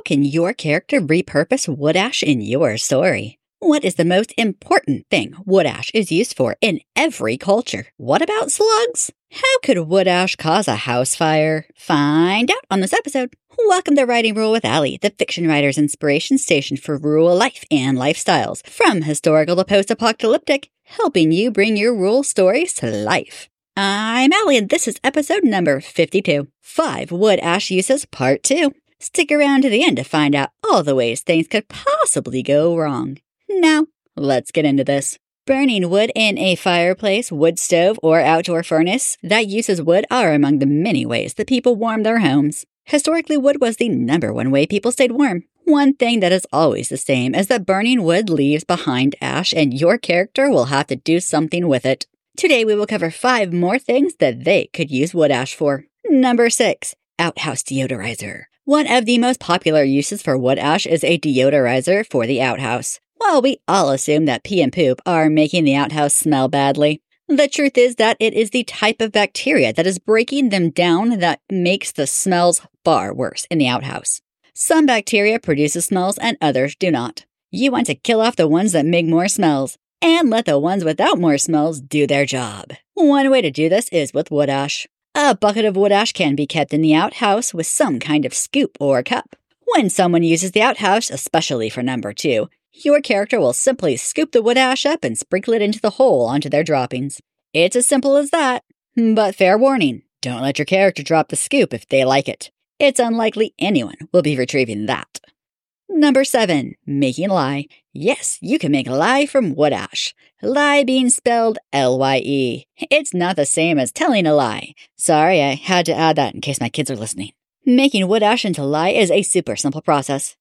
How can your character repurpose wood ash in your story? What is the most important thing wood ash is used for in every culture? What about slugs? How could wood ash cause a house fire? Find out on this episode. Welcome to Writing Rural with Alley, the fiction writer's inspiration station for rural life and lifestyles, from historical to post apocalyptic, helping you bring your rural stories to life. I'm Alley, and this is episode number 52 Five Wood Ash Uses, Part 2. Stick around to the end to find out all the ways things could possibly go wrong. Now, let's get into this. Burning wood in a fireplace, wood stove, or outdoor furnace that uses wood are among the many ways that people warm their homes. Historically, wood was the number one way people stayed warm. One thing that is always the same is that burning wood leaves behind ash, and your character will have to do something with it. Today, we will cover five more things that they could use wood ash for. Number six, outhouse deodorizer. One of the most popular uses for wood ash is a deodorizer for the outhouse. While we all assume that pee and poop are making the outhouse smell badly, the truth is that it is the type of bacteria that is breaking them down that makes the smells far worse in the outhouse. Some bacteria produces smells and others do not. You want to kill off the ones that make more smells and let the ones without more smells do their job. One way to do this is with wood ash. A bucket of wood ash can be kept in the outhouse with some kind of scoop or cup. When someone uses the outhouse, especially for number two, your character will simply scoop the wood ash up and sprinkle it into the hole onto their droppings. It's as simple as that. But fair warning don't let your character drop the scoop if they like it. It's unlikely anyone will be retrieving that. Number seven, making a lye. Yes, you can make a lye from wood ash. Lye being spelled L Y E. It's not the same as telling a lie. Sorry, I had to add that in case my kids are listening. Making wood ash into lye is a super simple process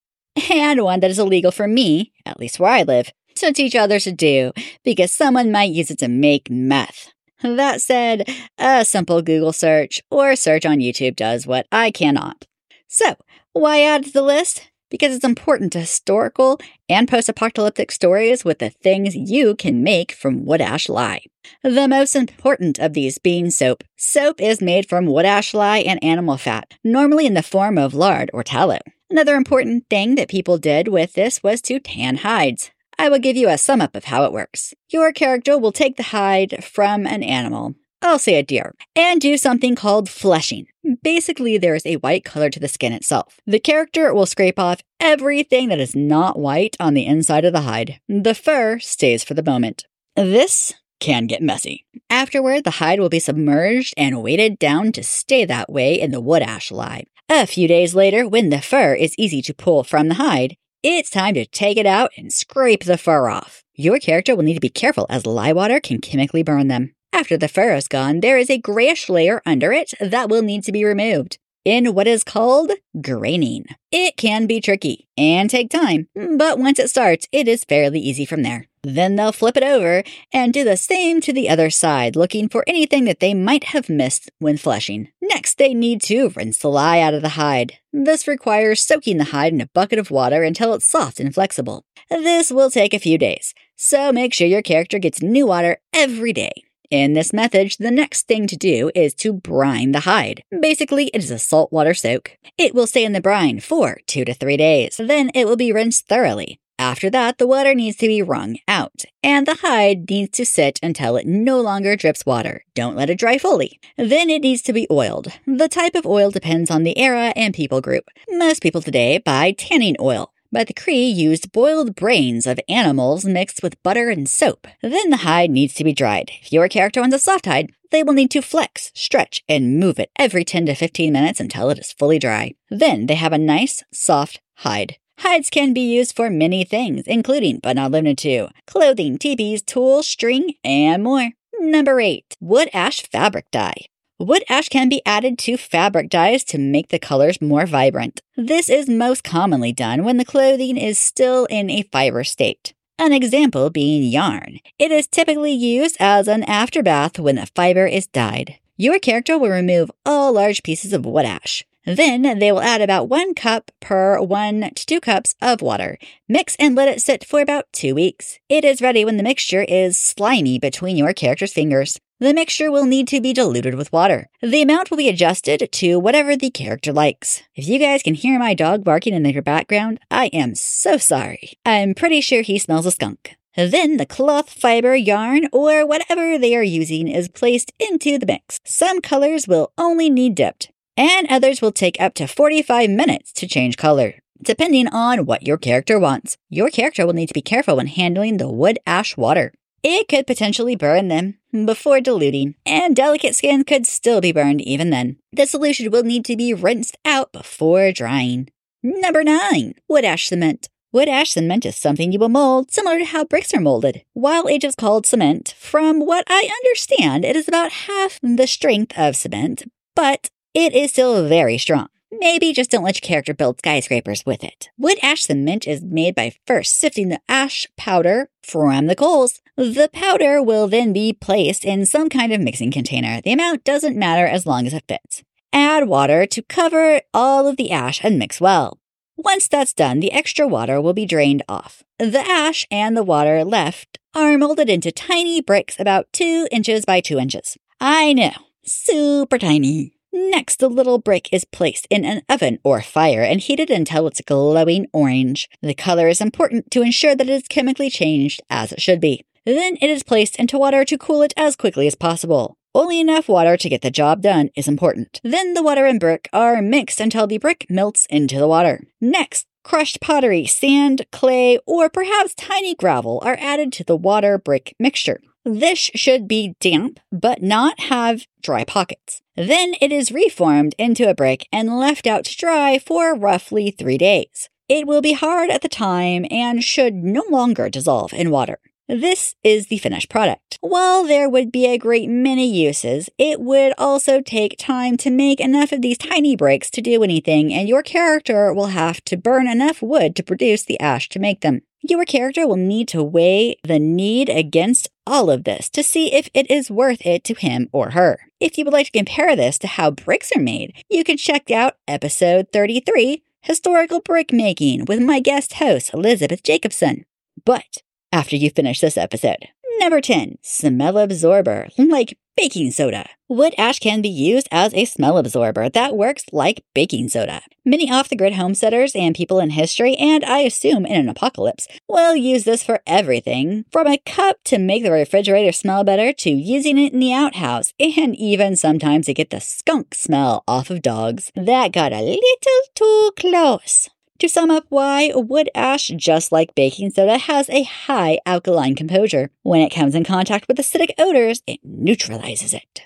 and one that is illegal for me, at least where I live, to teach others to do, because someone might use it to make meth. That said, a simple Google search or search on YouTube does what I cannot. So, why add to the list? Because it's important to historical and post apocalyptic stories with the things you can make from wood ash lye. The most important of these being soap. Soap is made from wood ash lye and animal fat, normally in the form of lard or tallow. Another important thing that people did with this was to tan hides. I will give you a sum up of how it works. Your character will take the hide from an animal, I'll say a deer, and do something called fleshing. Basically, there is a white color to the skin itself. The character will scrape off everything that is not white on the inside of the hide. The fur stays for the moment. This can get messy. Afterward, the hide will be submerged and weighted down to stay that way in the wood ash lye. A few days later, when the fur is easy to pull from the hide, it's time to take it out and scrape the fur off. Your character will need to be careful as lye water can chemically burn them. After the fur is gone, there is a grayish layer under it that will need to be removed in what is called graining. It can be tricky and take time, but once it starts, it is fairly easy from there. Then they'll flip it over and do the same to the other side, looking for anything that they might have missed when fleshing. Next, they need to rinse the lye out of the hide. This requires soaking the hide in a bucket of water until it's soft and flexible. This will take a few days, so make sure your character gets new water every day. In this method, the next thing to do is to brine the hide. Basically, it is a saltwater soak. It will stay in the brine for two to three days. Then it will be rinsed thoroughly. After that, the water needs to be wrung out, and the hide needs to sit until it no longer drips water. Don't let it dry fully. Then it needs to be oiled. The type of oil depends on the era and people group. Most people today buy tanning oil but the Cree used boiled brains of animals mixed with butter and soap. Then the hide needs to be dried. If your character wants a soft hide, they will need to flex, stretch, and move it every 10 to 15 minutes until it is fully dry. Then they have a nice, soft hide. Hides can be used for many things, including, but not limited to, clothing, teepees, tools, string, and more. Number 8. Wood ash fabric dye. Wood ash can be added to fabric dyes to make the colors more vibrant. This is most commonly done when the clothing is still in a fiber state. An example being yarn. It is typically used as an afterbath when the fiber is dyed. Your character will remove all large pieces of wood ash. Then they will add about one cup per one to two cups of water. Mix and let it sit for about two weeks. It is ready when the mixture is slimy between your character's fingers. The mixture will need to be diluted with water. The amount will be adjusted to whatever the character likes. If you guys can hear my dog barking in the background, I am so sorry. I'm pretty sure he smells a skunk. Then the cloth, fiber, yarn, or whatever they are using is placed into the mix. Some colors will only need dipped, and others will take up to 45 minutes to change color. Depending on what your character wants, your character will need to be careful when handling the wood ash water. It could potentially burn them before diluting, and delicate skin could still be burned even then. The solution will need to be rinsed out before drying. Number 9. Wood ash cement. Wood ash cement is something you will mold similar to how bricks are molded. While it is called cement, from what I understand, it is about half the strength of cement, but it is still very strong. Maybe just don't let your character build skyscrapers with it. Wood ash cement is made by first sifting the ash powder from the coals. The powder will then be placed in some kind of mixing container. The amount doesn't matter as long as it fits. Add water to cover all of the ash and mix well. Once that's done, the extra water will be drained off. The ash and the water left are molded into tiny bricks about 2 inches by 2 inches. I know, super tiny. Next, the little brick is placed in an oven or fire and heated until it's glowing orange. The color is important to ensure that it is chemically changed as it should be. Then it is placed into water to cool it as quickly as possible. Only enough water to get the job done is important. Then the water and brick are mixed until the brick melts into the water. Next, crushed pottery, sand, clay, or perhaps tiny gravel are added to the water brick mixture. This should be damp, but not have dry pockets. Then it is reformed into a brick and left out to dry for roughly three days. It will be hard at the time and should no longer dissolve in water. This is the finished product. While there would be a great many uses, it would also take time to make enough of these tiny bricks to do anything, and your character will have to burn enough wood to produce the ash to make them. Your character will need to weigh the need against all of this to see if it is worth it to him or her. If you would like to compare this to how bricks are made, you can check out episode 33 Historical Brick Making with my guest host, Elizabeth Jacobson. But after you finish this episode. Number 10, smell absorber, like baking soda. Wood ash can be used as a smell absorber that works like baking soda. Many off the grid homesteaders and people in history, and I assume in an apocalypse, will use this for everything from a cup to make the refrigerator smell better to using it in the outhouse, and even sometimes to get the skunk smell off of dogs. That got a little too close. To sum up why wood ash, just like baking soda, has a high alkaline composure. When it comes in contact with acidic odors, it neutralizes it.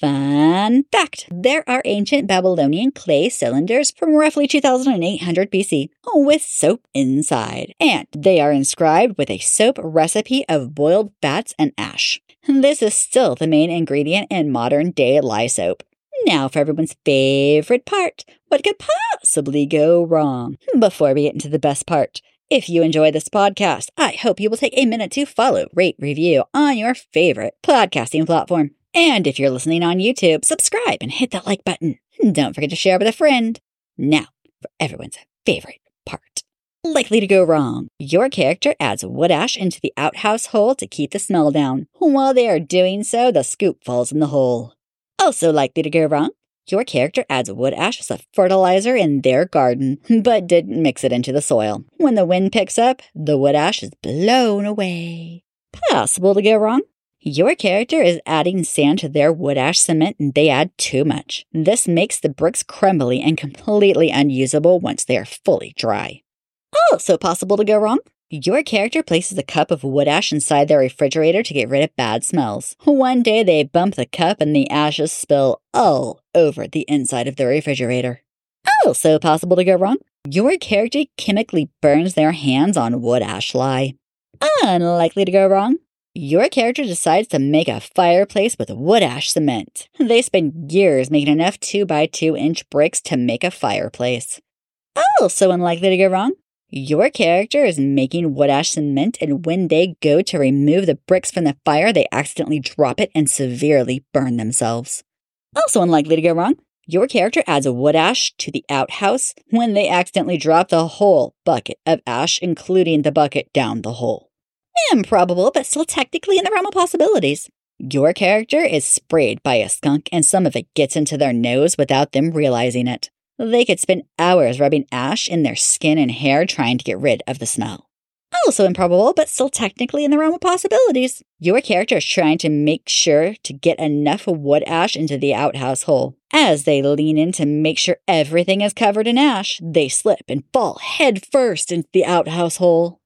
Fun fact there are ancient Babylonian clay cylinders from roughly 2800 BC with soap inside, and they are inscribed with a soap recipe of boiled bats and ash. This is still the main ingredient in modern day lye soap. Now for everyone's favorite part. What could possibly go wrong? Before we get into the best part, if you enjoy this podcast, I hope you will take a minute to follow, rate, review on your favorite podcasting platform. And if you're listening on YouTube, subscribe and hit that like button. Don't forget to share with a friend. Now, for everyone's favorite part. Likely to go wrong. Your character adds wood ash into the outhouse hole to keep the smell down. While they are doing so, the scoop falls in the hole. Also likely to go wrong. Your character adds wood ash as a fertilizer in their garden, but didn't mix it into the soil. When the wind picks up, the wood ash is blown away. Possible to go wrong. Your character is adding sand to their wood ash cement and they add too much. This makes the bricks crumbly and completely unusable once they are fully dry. Also possible to go wrong. Your character places a cup of wood ash inside their refrigerator to get rid of bad smells. One day they bump the cup and the ashes spill all over the inside of the refrigerator. Oh, also possible to go wrong. Your character chemically burns their hands on wood ash lye. Unlikely to go wrong. Your character decides to make a fireplace with wood ash cement. They spend years making enough 2 by 2 inch bricks to make a fireplace. Oh, also unlikely to go wrong. Your character is making wood ash cement, and when they go to remove the bricks from the fire, they accidentally drop it and severely burn themselves. Also unlikely to go wrong, your character adds a wood ash to the outhouse when they accidentally drop the whole bucket of ash, including the bucket down the hole. Improbable, but still technically in the realm of possibilities. Your character is sprayed by a skunk and some of it gets into their nose without them realizing it. They could spend hours rubbing ash in their skin and hair trying to get rid of the smell. Also improbable, but still technically in the realm of possibilities. Your character is trying to make sure to get enough wood ash into the outhouse hole. As they lean in to make sure everything is covered in ash, they slip and fall headfirst into the outhouse hole.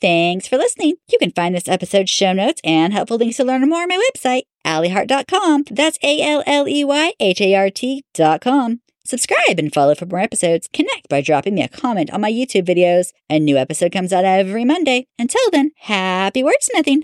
Thanks for listening. You can find this episode's show notes and helpful links to learn more on my website, alleyhart.com. That's A L L E Y H A R T.com. Subscribe and follow for more episodes. Connect by dropping me a comment on my YouTube videos. A new episode comes out every Monday. Until then, happy wordsmithing.